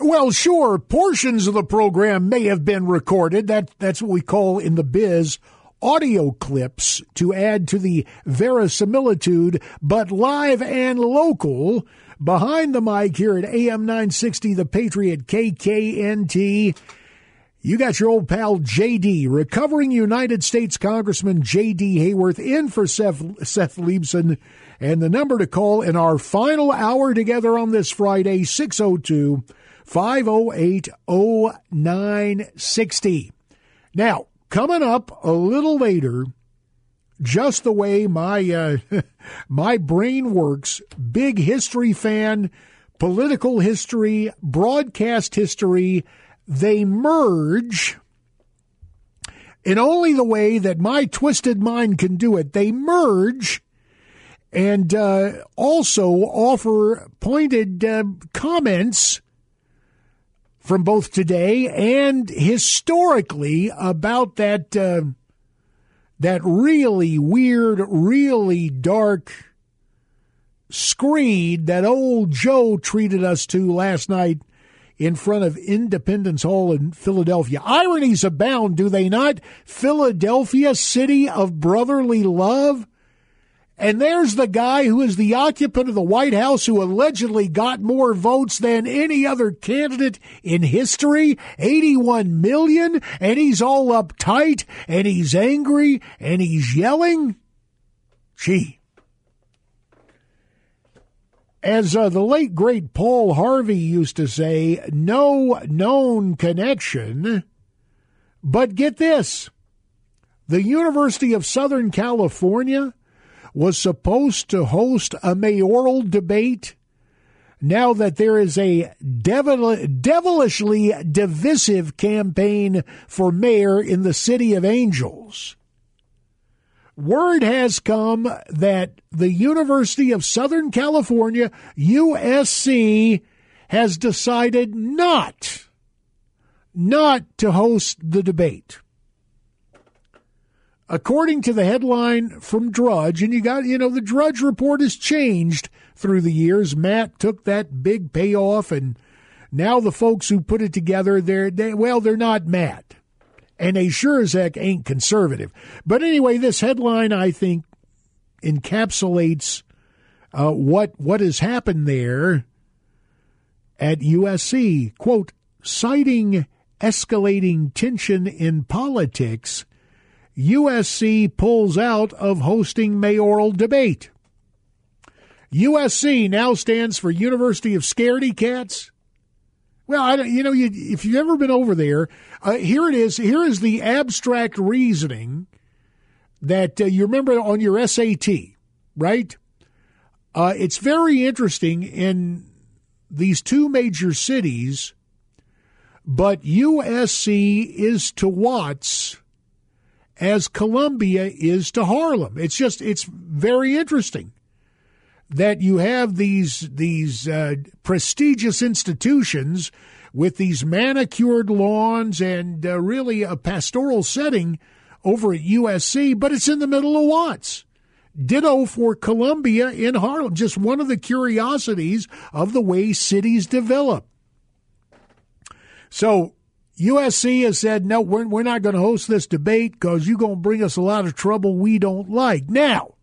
Well, sure, portions of the program may have been recorded. That that's what we call in the biz audio clips to add to the verisimilitude, but live and local behind the mic here at AM 960 The Patriot KKNT. You got your old pal JD, recovering United States Congressman JD Hayworth in for Seth, Seth Leibsohn. And the number to call in our final hour together on this Friday, 602 508 0960. Now, coming up a little later, just the way my uh, my brain works, big history fan, political history, broadcast history, they merge in only the way that my twisted mind can do it. They merge and uh, also offer pointed uh, comments from both today and historically about that uh, that really weird, really dark screed that old Joe treated us to last night in front of Independence Hall in Philadelphia. Ironies abound, do they not? Philadelphia, city of brotherly love. And there's the guy who is the occupant of the White House who allegedly got more votes than any other candidate in history 81 million. And he's all uptight and he's angry and he's yelling. Gee. As uh, the late great Paul Harvey used to say, no known connection. But get this the University of Southern California was supposed to host a mayoral debate. Now that there is a devil, devilishly divisive campaign for mayor in the city of Angels, word has come that the University of Southern California, USC, has decided not, not to host the debate according to the headline from Drudge, and you got, you know, the Drudge report has changed through the years. Matt took that big payoff, and now the folks who put it together, they're, they, well, they're not Matt. And they sure as heck ain't conservative. But anyway, this headline, I think, encapsulates uh, what what has happened there at USC. Quote, citing escalating tension in politics, USC pulls out of hosting mayoral debate. USC now stands for University of Scaredy Cats. Well, I don't, you know, you, if you've ever been over there, uh, here it is. Here is the abstract reasoning that uh, you remember on your SAT, right? Uh, it's very interesting in these two major cities, but USC is to Watts as Columbia is to Harlem. It's just it's very interesting that you have these these uh, prestigious institutions with these manicured lawns and uh, really a pastoral setting over at USC, but it's in the middle of Watts. Ditto for Columbia in Harlem. Just one of the curiosities of the way cities develop. So USC has said, no, we're, we're not going to host this debate because you're going to bring us a lot of trouble we don't like. Now,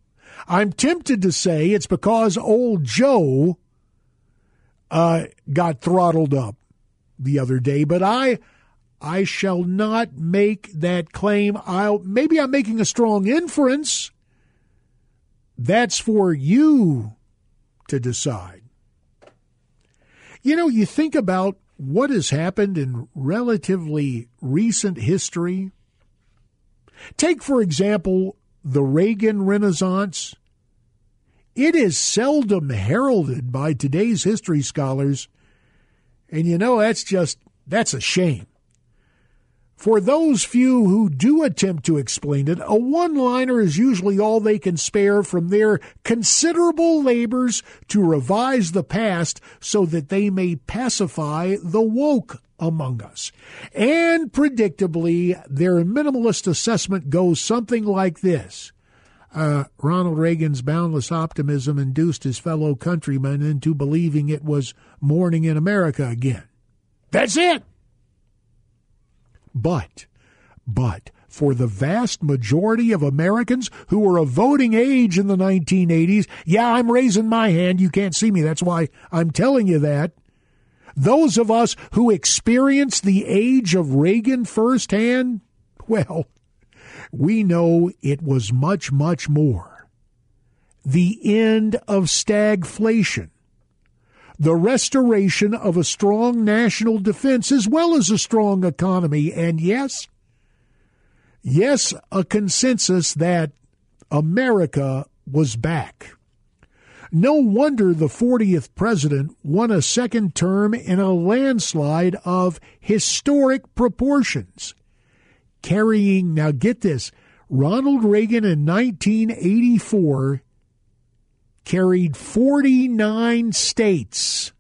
I'm tempted to say it's because old Joe uh, got throttled up the other day, but I I shall not make that claim. I'll maybe I'm making a strong inference. That's for you to decide. You know, you think about what has happened in relatively recent history. Take, for example, the Reagan Renaissance. it is seldom heralded by today's history scholars. And you know, that's just, that's a shame. For those few who do attempt to explain it, a one liner is usually all they can spare from their considerable labors to revise the past so that they may pacify the woke among us. And predictably, their minimalist assessment goes something like this. Uh, Ronald Reagan's boundless optimism induced his fellow countrymen into believing it was morning in America again. That's it. But, but, for the vast majority of Americans who were of voting age in the 1980s, yeah, I'm raising my hand. You can't see me. That's why I'm telling you that. Those of us who experienced the age of Reagan firsthand, well, we know it was much, much more. The end of stagflation the restoration of a strong national defense as well as a strong economy. And yes, yes, a consensus that America was back. No wonder the 40th president won a second term in a landslide of historic proportions. Carrying, now get this, Ronald Reagan in 1984 carried 49 states.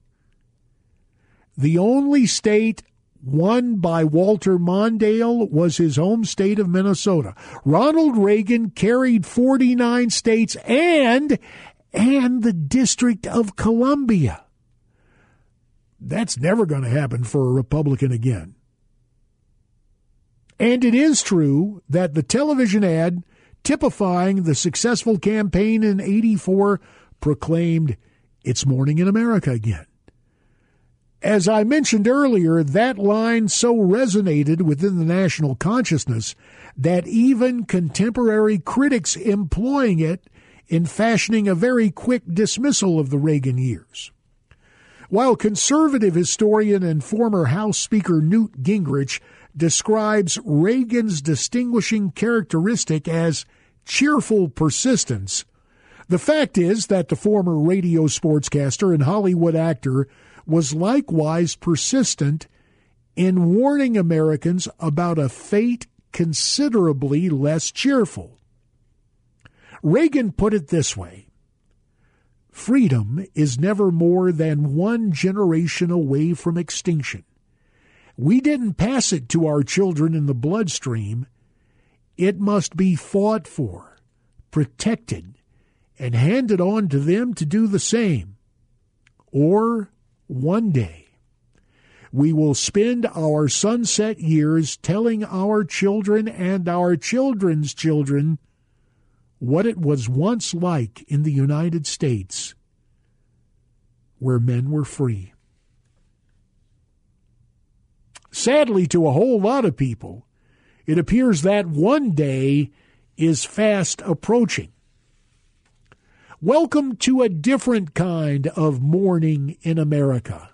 The only state won by Walter Mondale was his home state of Minnesota. Ronald Reagan carried 49 states and and the District of Columbia. That's never going to happen for a Republican again. And it is true that the television ad typifying the successful campaign in 84, proclaimed, It's morning in America again. As I mentioned earlier, that line so resonated within the national consciousness that even contemporary critics employing it in fashioning a very quick dismissal of the Reagan years. While conservative historian and former House Speaker Newt Gingrich describes Reagan's distinguishing characteristic as cheerful persistence. The fact is that the former radio sportscaster and Hollywood actor was likewise persistent in warning Americans about a fate considerably less cheerful. Reagan put it this way Freedom is never more than one generation away from extinction. We didn't pass it to our children in the bloodstream. It must be fought for, protected, and hand it on to them to do the same. Or one day, we will spend our sunset years telling our children and our children's children what it was once like in the United States, where men were free. Sadly, to a whole lot of people, it appears that one day is fast approaching. Welcome to a different kind of mourning in America,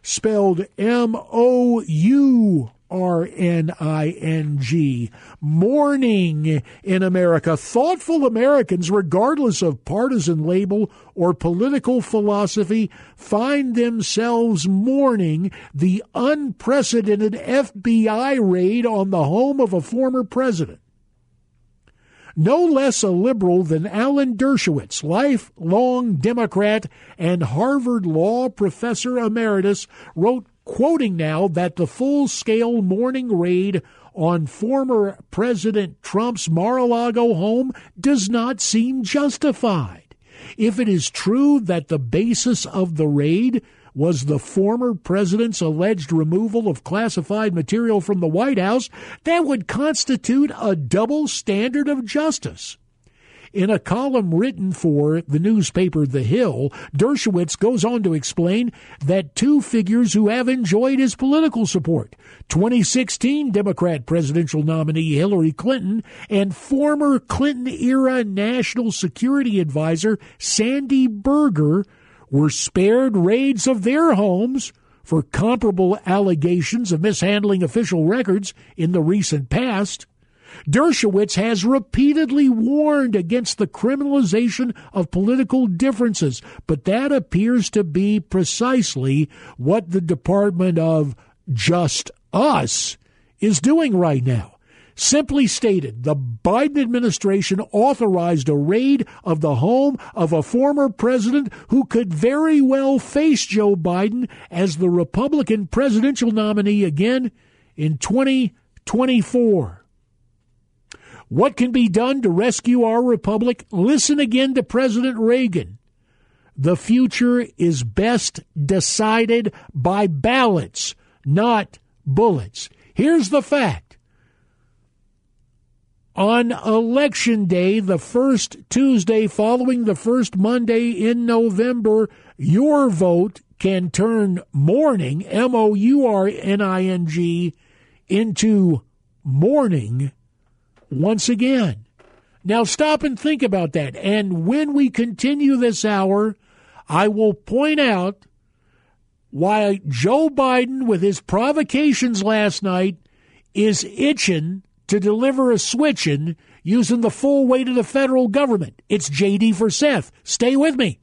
spelled M O U R N I N G. Mourning in America. Thoughtful Americans, regardless of partisan label or political philosophy, find themselves mourning the unprecedented FBI raid on the home of a former president no less a liberal than Alan Dershowitz, lifelong Democrat and Harvard Law professor emeritus, wrote quoting now that the full scale morning raid on former President Trump's Mar a Lago home does not seem justified. If it is true that the basis of the raid was the former president's alleged removal of classified material from the White House, that would constitute a double standard of justice. In a column written for the newspaper The Hill, Dershowitz goes on to explain that two figures who have enjoyed his political support 2016 Democrat presidential nominee Hillary Clinton and former Clinton era National Security Advisor Sandy Berger were spared raids of their homes for comparable allegations of mishandling official records in the recent past. Dershowitz has repeatedly warned against the criminalization of political differences, but that appears to be precisely what the Department of Just Us is doing right now. Simply stated, the Biden administration authorized a raid of the home of a former president who could very well face Joe Biden as the Republican presidential nominee again in 2024. What can be done to rescue our republic? Listen again to President Reagan. The future is best decided by ballots, not bullets. Here's the fact on election day, the first Tuesday following the first Monday in November, your vote can turn mourning, M O U R N I N G, into morning once again. Now stop and think about that. And when we continue this hour, I will point out why Joe Biden, with his provocations last night, is itching to deliver a switching using the full weight of the federal government. It's JD for Seth. Stay with me.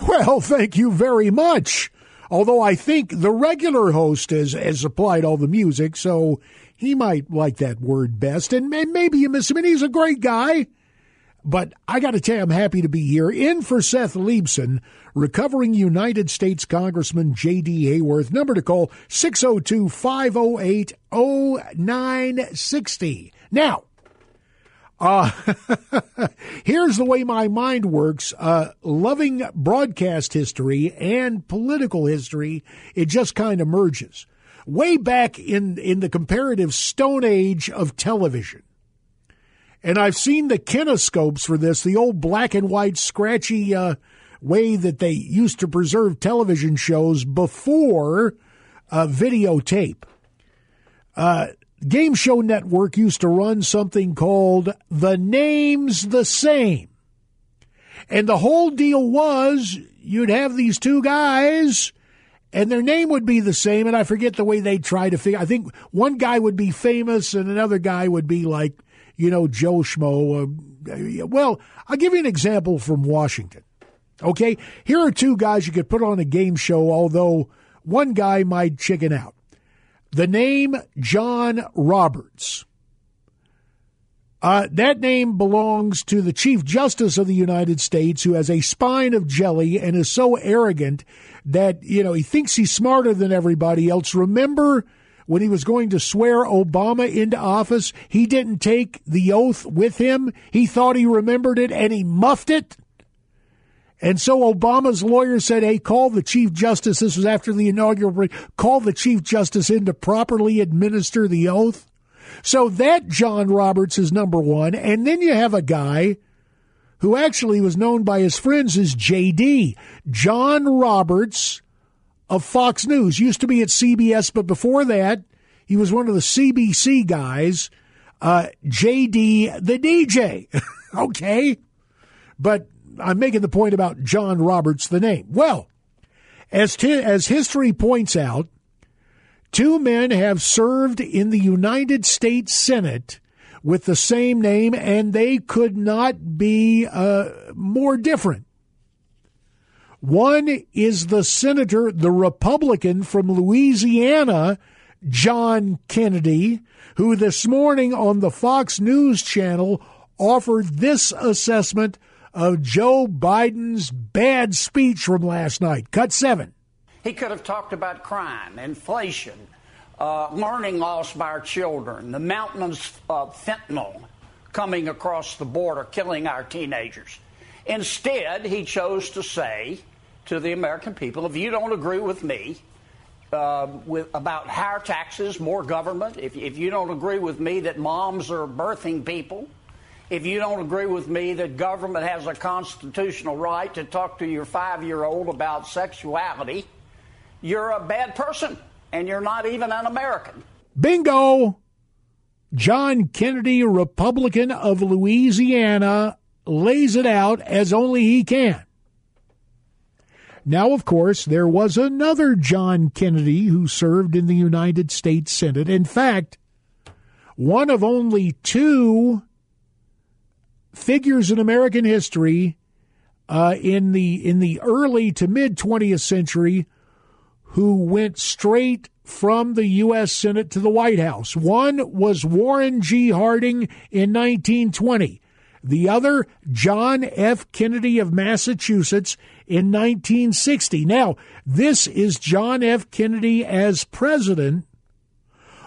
Well, thank you very much. Although I think the regular host has, has applied all the music, so he might like that word best. And, and maybe you miss him, and he's a great guy. But I got to tell you, I'm happy to be here. In for Seth Leibsohn, recovering United States Congressman J.D. Hayworth. Number to call 602 508 0960. Now, uh, here's the way my mind works. Uh, loving broadcast history and political history, it just kind of merges. Way back in, in the comparative stone age of television, and I've seen the kinescopes for this, the old black and white scratchy uh, way that they used to preserve television shows before uh, videotape. Uh, Game Show Network used to run something called The Name's the Same. And the whole deal was you'd have these two guys and their name would be the same. And I forget the way they try to figure. I think one guy would be famous and another guy would be like you know, Joe Schmo. Uh, well, I'll give you an example from Washington. Okay, here are two guys you could put on a game show, although one guy might chicken out. The name John Roberts. Uh, that name belongs to the Chief Justice of the United States, who has a spine of jelly and is so arrogant that, you know, he thinks he's smarter than everybody else. Remember when he was going to swear Obama into office, he didn't take the oath with him. He thought he remembered it and he muffed it. And so Obama's lawyer said, hey, call the Chief Justice. This was after the inaugural, call the Chief Justice in to properly administer the oath. So that John Roberts is number one. And then you have a guy who actually was known by his friends as JD. John Roberts of Fox News. Used to be at CBS, but before that, he was one of the CBC guys. Uh, JD the DJ. okay. But I'm making the point about John Roberts, the name. Well, as, t- as history points out, two men have served in the United States Senate with the same name, and they could not be uh, more different. One is the senator, the Republican from Louisiana, John Kennedy, who this morning on the Fox News channel offered this assessment of Joe Biden's bad speech from last night. Cut seven. He could have talked about crime, inflation, uh, learning loss by our children, the mountains of fentanyl coming across the border, killing our teenagers. Instead, he chose to say to the American people if you don't agree with me uh, with, about higher taxes, more government, if, if you don't agree with me that moms are birthing people, if you don't agree with me that government has a constitutional right to talk to your five year old about sexuality, you're a bad person and you're not even an American. Bingo! John Kennedy, Republican of Louisiana, lays it out as only he can. Now, of course, there was another John Kennedy who served in the United States Senate. In fact, one of only two figures in American history uh, in the in the early to mid 20th century who went straight from the U.S. Senate to the White House. One was Warren G. Harding in 1920. The other, John F. Kennedy of Massachusetts in 1960. Now, this is John F. Kennedy as president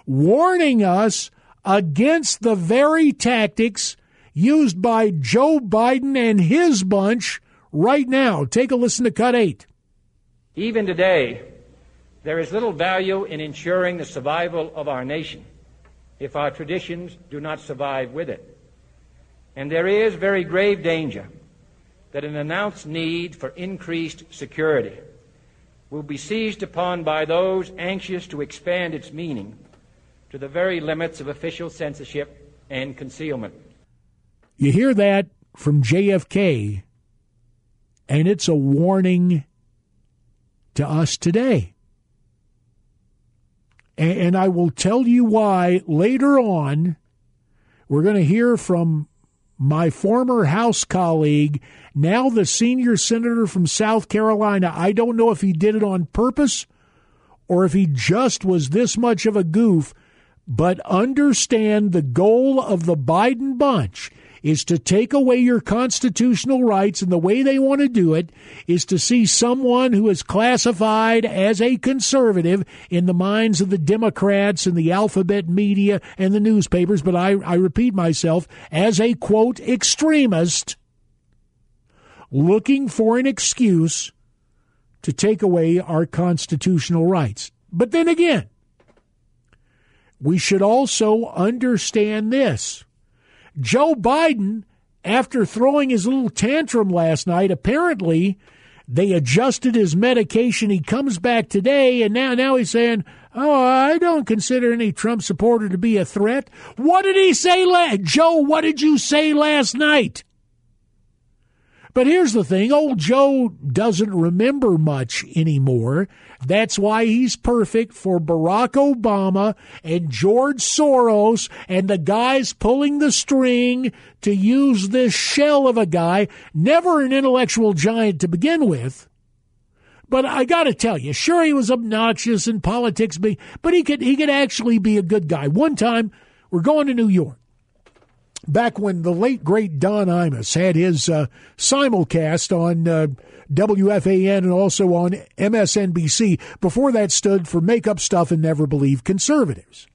warning us against the very tactics used by Joe Biden and his bunch right now. Take a listen to Cut 8. Even today, there is little value in ensuring the survival of our nation if our traditions do not survive with it. And there is very grave danger that an announced need for increased security will be seized upon by those anxious to expand its meaning to the very limits of official censorship and concealment. You hear that from JFK, and it's a warning to us today. And, I will tell you why later on. We're going to hear from my former House colleague, now the senior senator from South Carolina. I don't know if he did it on purpose or if he just was this much of a goof, but understand the goal of the Biden bunch is to take away your constitutional rights, and the way they want to do it is to see someone who is classified as a conservative in the minds of the Democrats and the alphabet media and the newspapers, but I, I repeat myself, as a quote extremist looking for an excuse to take away our constitutional rights. But then again, we should also understand this Joe Biden, after throwing his little tantrum last night, apparently they adjusted his medication. He comes back today, and now now he's saying, "Oh, I don't consider any Trump supporter to be a threat." What did he say, la- Joe? What did you say last night? But here's the thing old Joe doesn't remember much anymore. That's why he's perfect for Barack Obama and George Soros and the guys pulling the string to use this shell of a guy, never an intellectual giant to begin with. But I got to tell you, sure he was obnoxious in politics, but he could he could actually be a good guy. One time, we're going to New York back when the late great Don Imus had his uh, simulcast on uh, WFAN and also on MSNBC. Before that stood for Make Up Stuff and Never Believe Conservatives.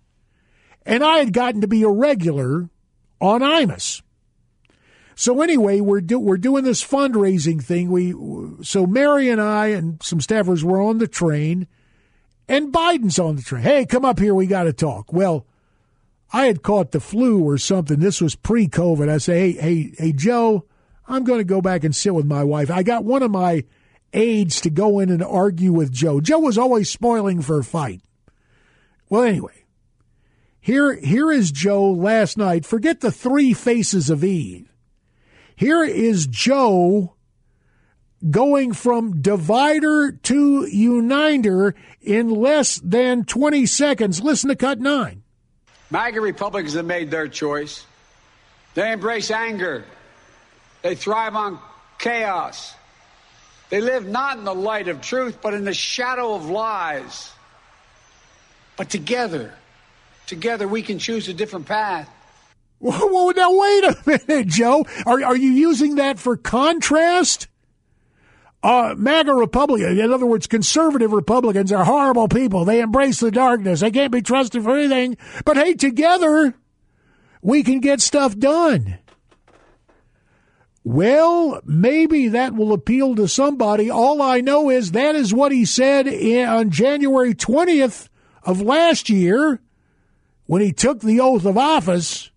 And I had gotten to be a regular on Imus. So anyway, we're do, we're doing this fundraising thing. We so Mary and I and some staffers were on the train, and Biden's on the train. Hey, come up here. We got to talk. Well, I had caught the flu or something. This was pre-COVID. I say, hey, hey, hey, Joe, I'm going to go back and sit with my wife. I got one of my aides to go in and argue with Joe. Joe was always spoiling for a fight. Well, anyway, here here is Joe last night. Forget the three faces of Eve. Here is Joe going from divider to uniter in less than 20 seconds. Listen to cut nine. MAGA Republicans have made their choice. They embrace anger. They thrive on chaos. They live not in the light of truth, but in the shadow of lies. But together, together we can choose a different path. Whoa, now wait a minute, Joe. Are, are you using that for contrast? Uh, MAGA Republicans, in other words, conservative Republicans are horrible people. They embrace the darkness. They can't be trusted for anything. But hey, together, we can get stuff done. Well, maybe that will appeal to somebody. All I know is that is what he said in, on January 20th of last year when he took the oath of office.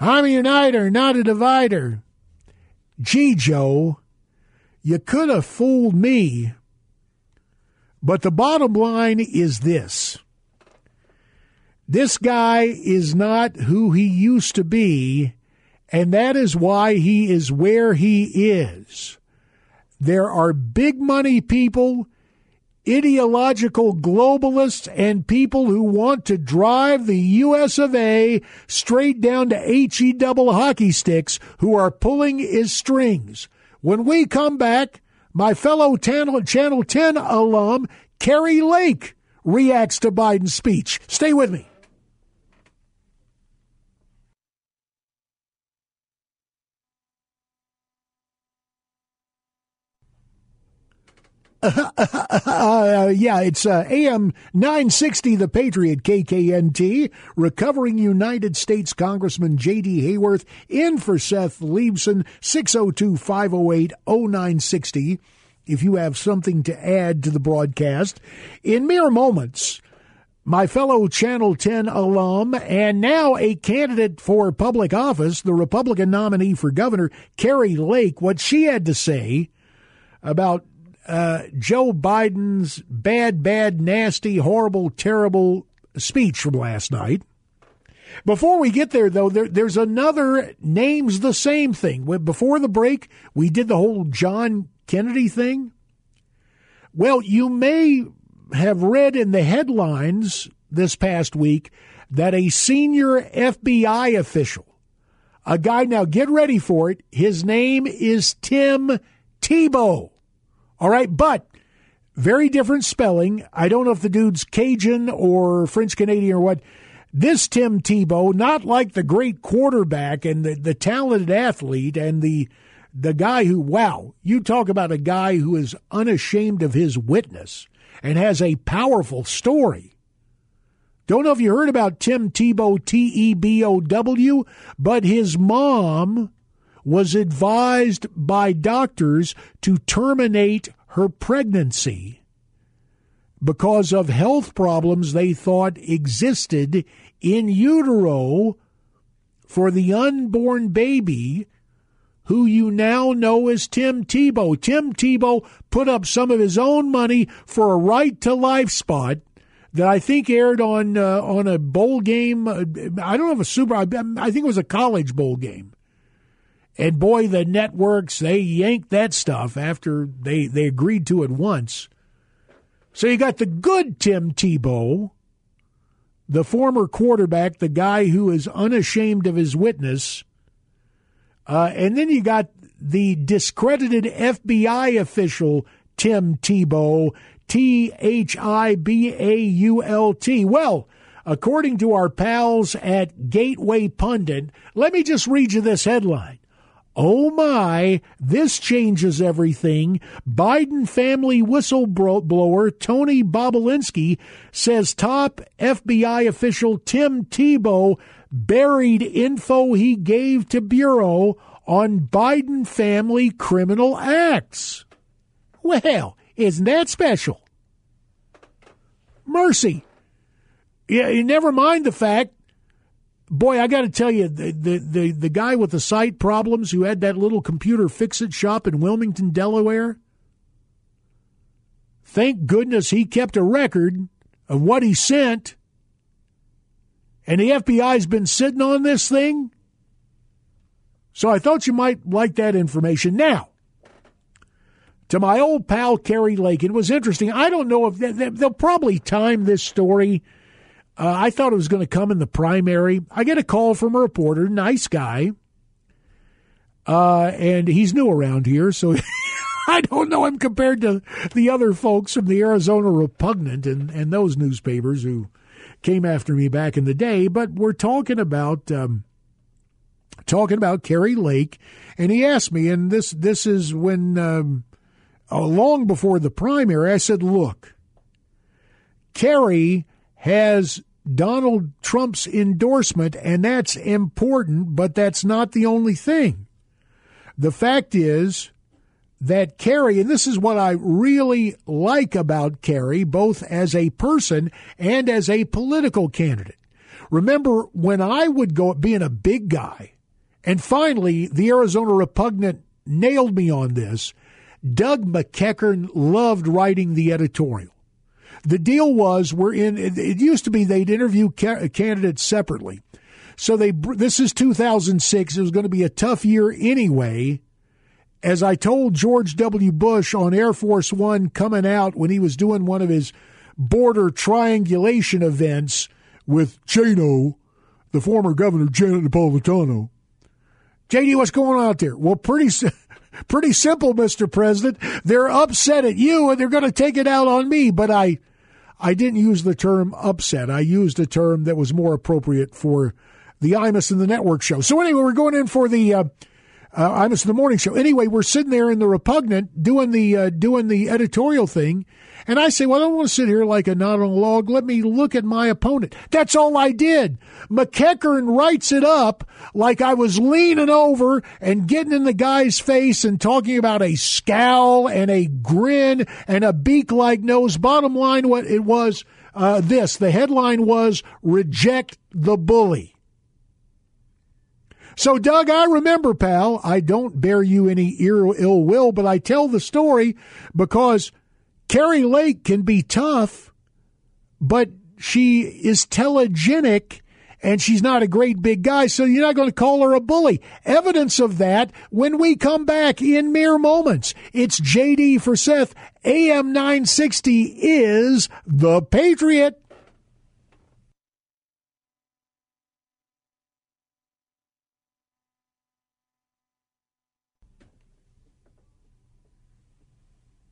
I'm a uniter, not a divider. Gee, Joe, you could have fooled me. But the bottom line is this this guy is not who he used to be, and that is why he is where he is. There are big money people, ideological globalists, and people who want to drive the U.S. of A. straight down to HE double hockey sticks who are pulling his strings. When we come back, my fellow Channel, Channel 10 alum, Kari Lake, reacts to Biden's speech. Stay with me. Uh, yeah, it's uh, AM 960, The Patriot, KKNT. Recovering United States Congressman J.D. Hayworth in for Seth Leibsohn, 602 508 0960. If you have something to add to the broadcast, in mere moments, my fellow Channel 10 alum and now a candidate for public office, the Republican nominee for governor, Kari Lake, what she had to say about uh, Joe Biden's bad, bad, nasty, horrible, terrible speech from last night. Before we get there, though, there, there's another names the same thing. Before the break, we did the whole John Kennedy thing. Well, you may have read in the headlines this past week that a senior FBI official, a guy, now get ready for it, his name is Tim Thibault all right, but very different spelling. I don't know if the dude's Cajun or French Canadian or what. This Tim Thibault, not like the great quarterback and the, the talented athlete and the the guy who wow, you talk about a guy who is unashamed of his witness and has a powerful story. Don't know if you heard about Tim Tebow, T E B O W, but his mom was advised by doctors to terminate her pregnancy because of health problems they thought existed in utero for the unborn baby who you now know as Tim Tebow. Tim Tebow put up some of his own money for a right to life spot that I think aired on uh, on a bowl game. Uh, I don't know if a super. I think it was a college bowl game. And boy, the networks, they yanked that stuff after they, they agreed to it once. So you got the good Tim Tebow, the former quarterback, the guy who is unashamed of his witness. Uh, and then you got the discredited FBI official, Tim Thibault, T H I B A U L T. Well, according to our pals at Gateway Pundit, let me just read you this headline. Oh my, this changes everything. Biden family whistleblower Tony Bobulinski says top FBI official Tim Thibault buried info he gave to Bureau on Biden family criminal acts. Well, isn't that special? Mercy. Yeah, never mind the fact boy, I got to tell you, the, the, the, the guy with the sight problems who had that little computer fix it shop in Wilmington, Delaware, thank goodness he kept a record of what he sent. And the FBI's been sitting on this thing. So I thought you might like that information. Now, to my old pal Kari Lake, it was interesting. I don't know if they, they'll probably time this story uh, I thought it was going to come in the primary. I get a call from a reporter, nice guy, uh, and he's new around here, so I don't know him compared to the other folks from the Arizona Repugnant and, and those newspapers who came after me back in the day. But we're talking about um, talking about Kari Lake, and he asked me, and this this is when um, uh, long before the primary, I said, "Look, Kari." has Donald Trump's endorsement, and that's important, but that's not the only thing. The fact is that Kari, and this is what I really like about Kari, both as a person and as a political candidate. Remember when I would go being a big guy, and finally the Arizona Repugnant nailed me on this. Doug MacEachern loved writing the editorial. The deal was we're in. It used to be they'd interview ca- uh, candidates separately. So they this is 2006. It was going to be a tough year anyway. as I told George W. Bush on Air Force One coming out when he was doing one of his border triangulation events with Chano, the former governor Janet Napolitano. JD, what's going on out there? Well, pretty pretty simple, Mr. President. They're upset at you and they're going to take it out on me. But I, I didn't use the term upset. I used a term that was more appropriate for the Imus and the Network show. So anyway, we're going in for the uh, uh, Imus and the Morning show. Anyway, we're sitting there in the repugnant doing the uh, doing the editorial thing, and I say, well, I don't want to sit here like a knot on a log. Let me look at my opponent. That's all I did. MacEachern writes it up like I was leaning over and getting in the guy's face and talking about a scowl and a grin and a beak like nose. Bottom line, what it was uh, this the headline was Reject the Bully. So, Doug, I remember, pal, I don't bear you any ill will, but I tell the story because Kari Lake can be tough, but she is telegenic and she's not a great big guy, so you're not going to call her a bully. Evidence of that when we come back in mere moments. It's JD for Seth. AM 960 is the Patriot.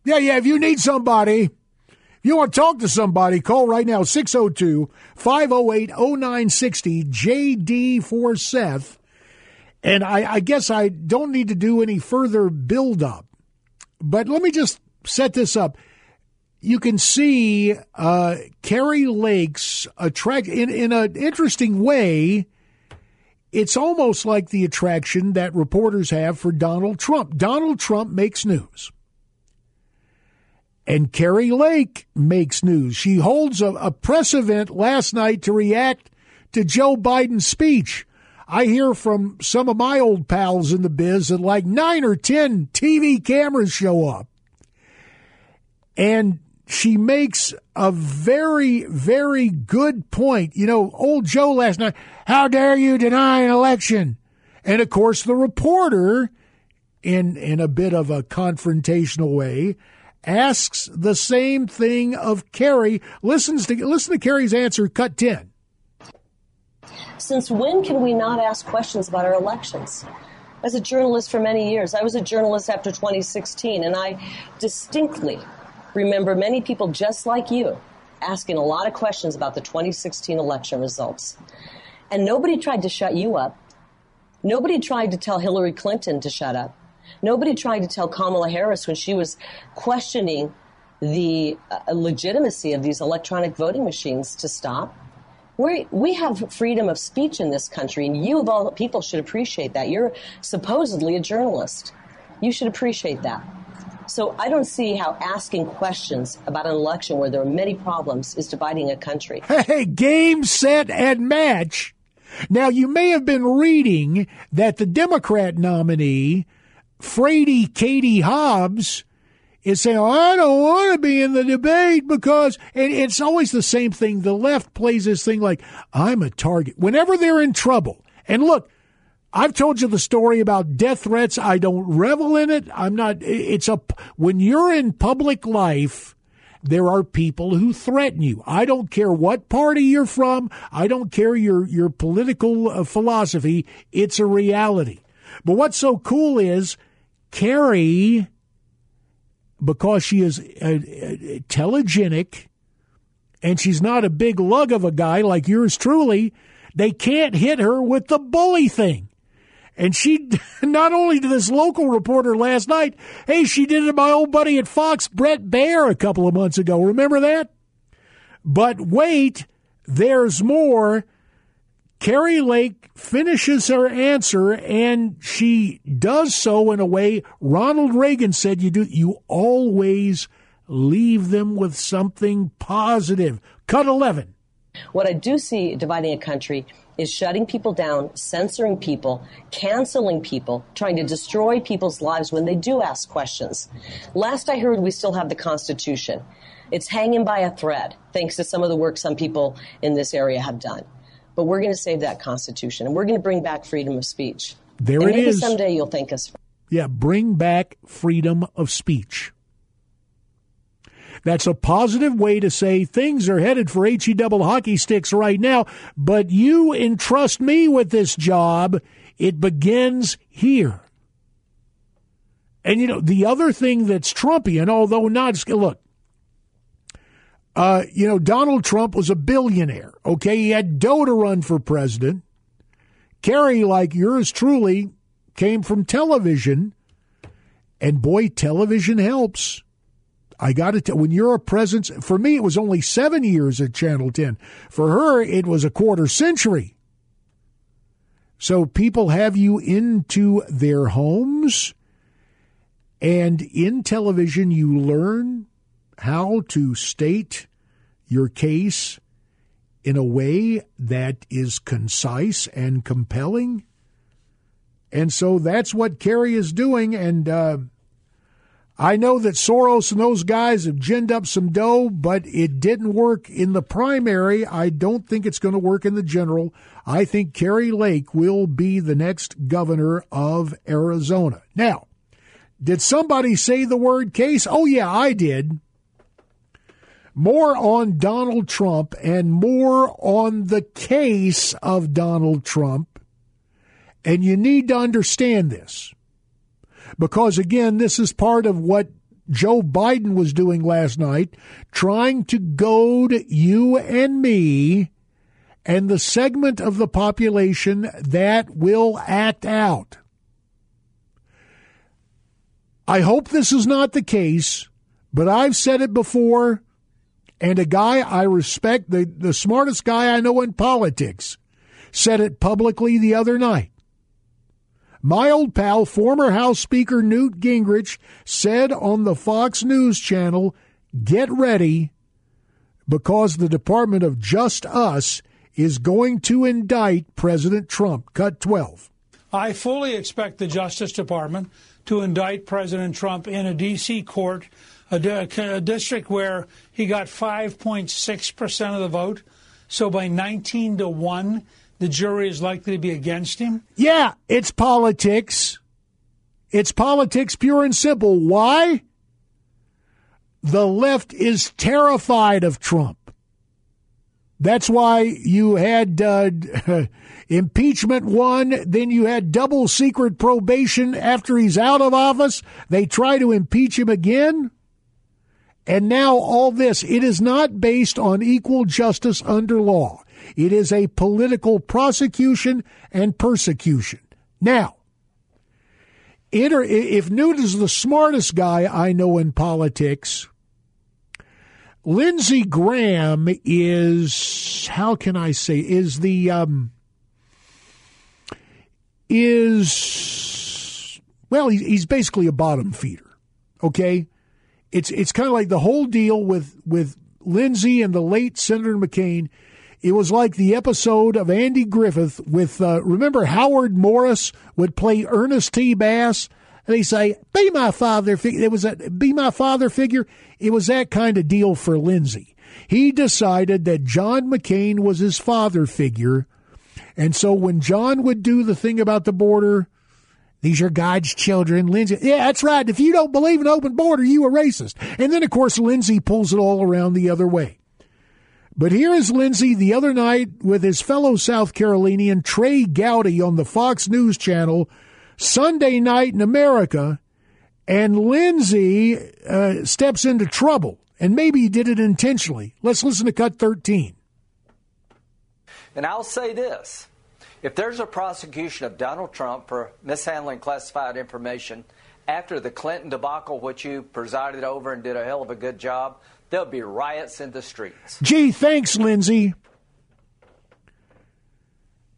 Yeah, yeah, if you need somebody, if you want to talk to somebody, call right now 602 508 0960 JD for Seth. And I, I guess I don't need to do any further build up, but let me just set this up. You can see uh, Kari Lake's attract in in an interesting way. It's almost like the attraction that reporters have for Donald Trump. Donald Trump makes news. And Kari Lake makes news. She holds a, a, press event last night to react to Joe Biden's speech. I hear from some of my old pals in the biz that like nine or 10 TV cameras show up. And she makes a very, very good point. You know, old Joe last night, how dare you deny an election? And of course, the reporter, in, in a bit of a confrontational way, asks the same thing of Kari. Listens to listen to Kari's answer. Cut ten. Since when can we not ask questions about our elections? As a journalist for many years, I was a journalist after 2016, and I distinctly remember many people just like you asking a lot of questions about the 2016 election results. And nobody tried to shut you up. Nobody tried to tell Hillary Clinton to shut up. Nobody tried to tell Kamala Harris when she was questioning the uh, legitimacy of these electronic voting machines to stop. we we have freedom of speech in this country, and you, of all people, should appreciate that. You're supposedly a journalist. You should appreciate that. So I don't see how asking questions about an election where there are many problems is dividing a country. Hey, game, set, and match. Now, you may have been reading that the Democrat nominee Frady Katie Hobbs is saying, oh, I don't want to be in the debate because, and it's always the same thing. The left plays this thing like, I'm a target. Whenever they're in trouble, and look, I've told you the story about death threats. I don't revel in it. I'm not, it's a, when you're in public life, there are people who threaten you. I don't care what party you're from. I don't care your, your political uh, philosophy. It's a reality. But what's so cool is Kari, because she is uh, uh, telegenic and she's not a big lug of a guy like yours truly, they can't hit her with the bully thing. And she, not only to this local reporter last night, hey, she did it to my old buddy at Fox, Bret Baier, a couple of months ago. Remember that? But wait, there's more. Kari Lake finishes her answer and she does so in a way Ronald Reagan said you do you always leave them with something positive. Cut 11. What I do see dividing a country is shutting people down, censoring people, canceling people, trying to destroy people's lives when they do ask questions. Last I heard, we still have the Constitution. It's hanging by a thread, thanks to some of the work some people in this area have done. But we're going to save that Constitution and we're going to bring back freedom of speech. There and it maybe is. someday you'll thank us. Yeah, bring back freedom of speech. That's a positive way to say things are headed for HE double hockey sticks right now, but you entrust me with this job. It begins here. And you know, the other thing that's Trumpian, although not, look, uh, you know, Donald Trump was a billionaire, okay? He had dough to run for president. Kari, like yours truly, came from television. And boy, television helps. I got to tell when you're a presence, for me, it was only seven years at Channel 10. For her, it was a quarter century. So people have you into their homes, and in television, you learn how to state your case in a way that is concise and compelling. And so that's what Kari is doing. And uh, I know that Soros and those guys have ginned up some dough, but it didn't work in the primary. I don't think it's going to work in the general. I think Kari Lake will be the next governor of Arizona. Now, did somebody say the word case? Oh, yeah, I did. More on Donald Trump and more on the case of Donald Trump. And you need to understand this because again, this is part of what Joe Biden was doing last night, trying to goad you and me and the segment of the population that will act out. I hope this is not the case, but I've said it before, and a guy I respect, the, the smartest guy I know in politics, said it publicly the other night. My old pal, former House Speaker Newt Gingrich, said on the Fox News channel, Get ready, because the Department of Just Us is going to indict President Trump. Cut 12. I fully expect the Justice Department to indict President Trump in a D.C. court, a, a district where he got 5.6% of the vote. So by 19 to 1, the jury is likely to be against him? Yeah, it's politics. It's politics, pure and simple. Why? The left is terrified of Trump. That's why you had uh, impeachment one, then you had double secret probation after he's out of office. They try to impeach him again. And now all this, it is not based on equal justice under law. It is a political prosecution and persecution. Now, if Newt is the smartest guy I know in politics, Lindsey Graham is how can I say is the um, is well he's basically a bottom feeder. Okay, it's it's kind of like the whole deal with with Lindsey and the late Senator McCain it was like the episode of Andy Griffith with, uh, remember Howard Morris would play Ernest T. Bass? And he say, be my father figure. It was a, be my father figure. It was that kind of deal for Lindsey. He decided that John McCain was his father figure. And so when John would do the thing about the border, these are God's children. Lindsey, yeah, that's right. If you don't believe in open border, you a racist. And then, of course, Lindsey pulls it all around the other way. But here is Lindsey the other night with his fellow South Carolinian Trey Gowdy on the Fox News channel, Sunday night in America, and Lindsey uh, steps into trouble. And maybe he did it intentionally. Let's listen to cut 13. And I'll say this if there's a prosecution of Donald Trump for mishandling classified information after the Clinton debacle, which you presided over and did a hell of a good job, there'll be riots in the streets. Gee, thanks, Lindsey.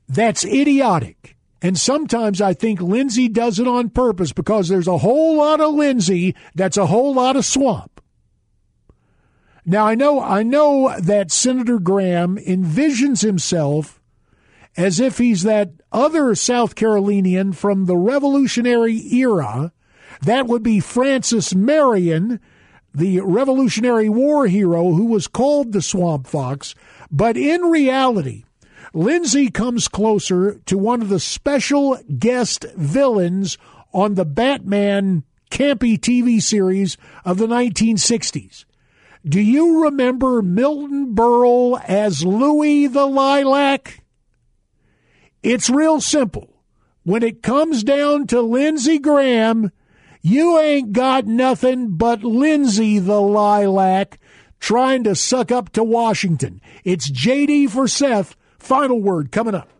That's idiotic. And sometimes I think Lindsey does it on purpose because there's a whole lot of Lindsey that's a whole lot of swamp. Now I know I know that Senator Graham envisions himself as if he's that other South Carolinian from the Revolutionary era. That would be Francis Marion, the Revolutionary War hero who was called the Swamp Fox, but in reality, Lindsey comes closer to one of the special guest villains on the Batman campy TV series of the 1960s. Do you remember Milton Berle as Louis the Lilac? It's real simple. When it comes down to Lindsey Graham, you ain't got nothing but Lindsey the Lilac trying to suck up to Washington. It's JD for Seth. Final word coming up.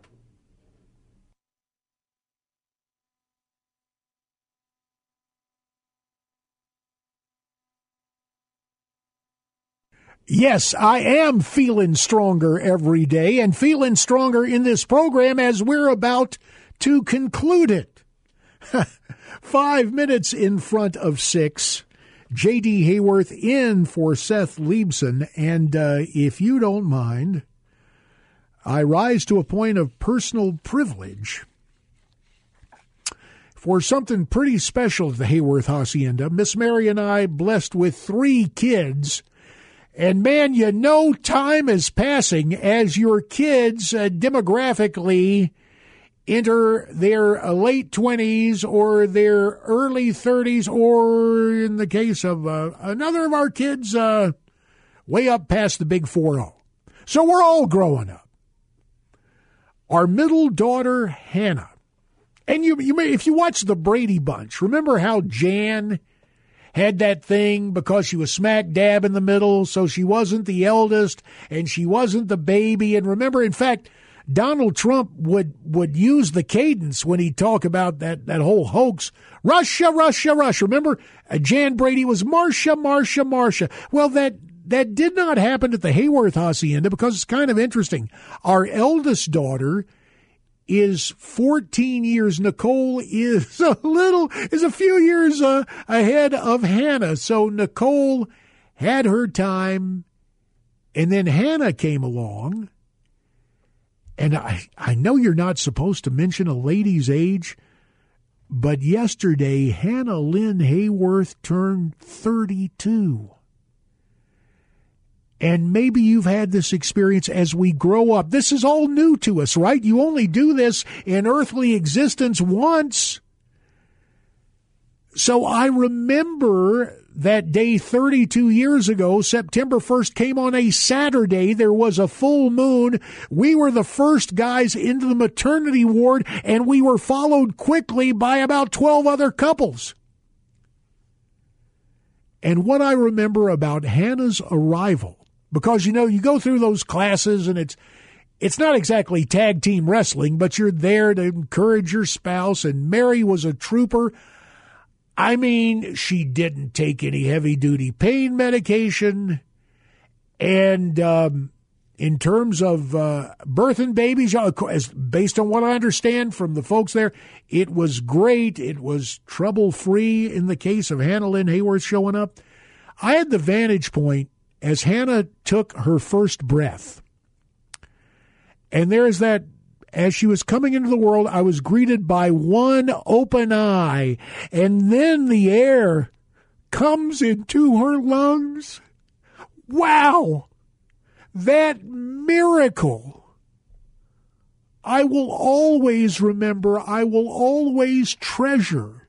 Yes, I am feeling stronger every day and feeling stronger in this program as we're about to conclude it. Five minutes in front of six. J.D. Hayworth in for Seth Leibsohn. And uh, if you don't mind, I rise to a point of personal privilege for something pretty special at the Hayworth Hacienda. Miss Mary and I, blessed with three kids, and man, you know time is passing as your kids uh, demographically enter their late 20s or their early 30s, or in the case of uh, another of our kids, uh, way up past the big 4 0. So we're all growing up. Our middle daughter, Hannah, and you, you may, if you watch the Brady Bunch, remember how Jan had that thing because she was smack dab in the middle, so she wasn't the eldest and she wasn't the baby. And remember, in fact, Donald Trump would would use the cadence when he talk about that that whole hoax. Russia, Russia, Russia. Remember, uh, Jan Brady was Marcia, Marcia, Marcia. Well, that that did not happen at the Hayworth Hacienda because it's kind of interesting. Our eldest daughter is 14 years. Nicole is a little, is a few years uh, ahead of Hannah. So Nicole had her time, and then Hannah came along. And I, I know you're not supposed to mention a lady's age, but yesterday Hannah Lynn Hayworth turned 32. And maybe you've had this experience as we grow up. This is all new to us, right? You only do this in earthly existence once. So I remember that day 32 years ago, September 1st came on a Saturday. There was a full moon. We were the first guys into the maternity ward and we were followed quickly by about 12 other couples. And what I remember about Hannah's arrival because you know you go through those classes and it's it's not exactly tag team wrestling, but you're there to encourage your spouse. And Mary was a trooper. I mean, she didn't take any heavy duty pain medication. And um, in terms of uh, birthing babies, as based on what I understand from the folks there, it was great. It was trouble free in the case of Hannah Lynn Hayworth showing up. I had the vantage point as Hannah took her first breath. And there's that, as she was coming into the world, I was greeted by one open eye, and then the air comes into her lungs. Wow! That miracle! I will always remember, I will always treasure.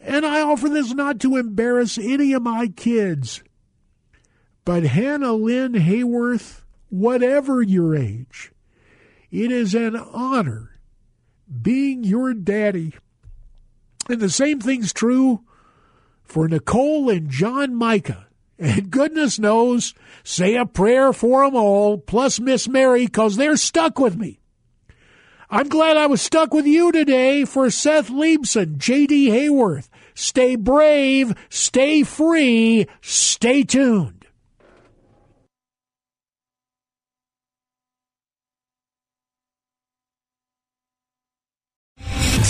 And I offer this not to embarrass any of my kids. But Hannah Lynn Hayworth, whatever your age, it is an honor being your daddy. And the same thing's true for Nicole and John Micah. And goodness knows, say a prayer for them all, plus Miss Mary, because they're stuck with me. I'm glad I was stuck with you today for Seth Leibsohn, J.D. Hayworth. Stay brave, stay free, stay tuned.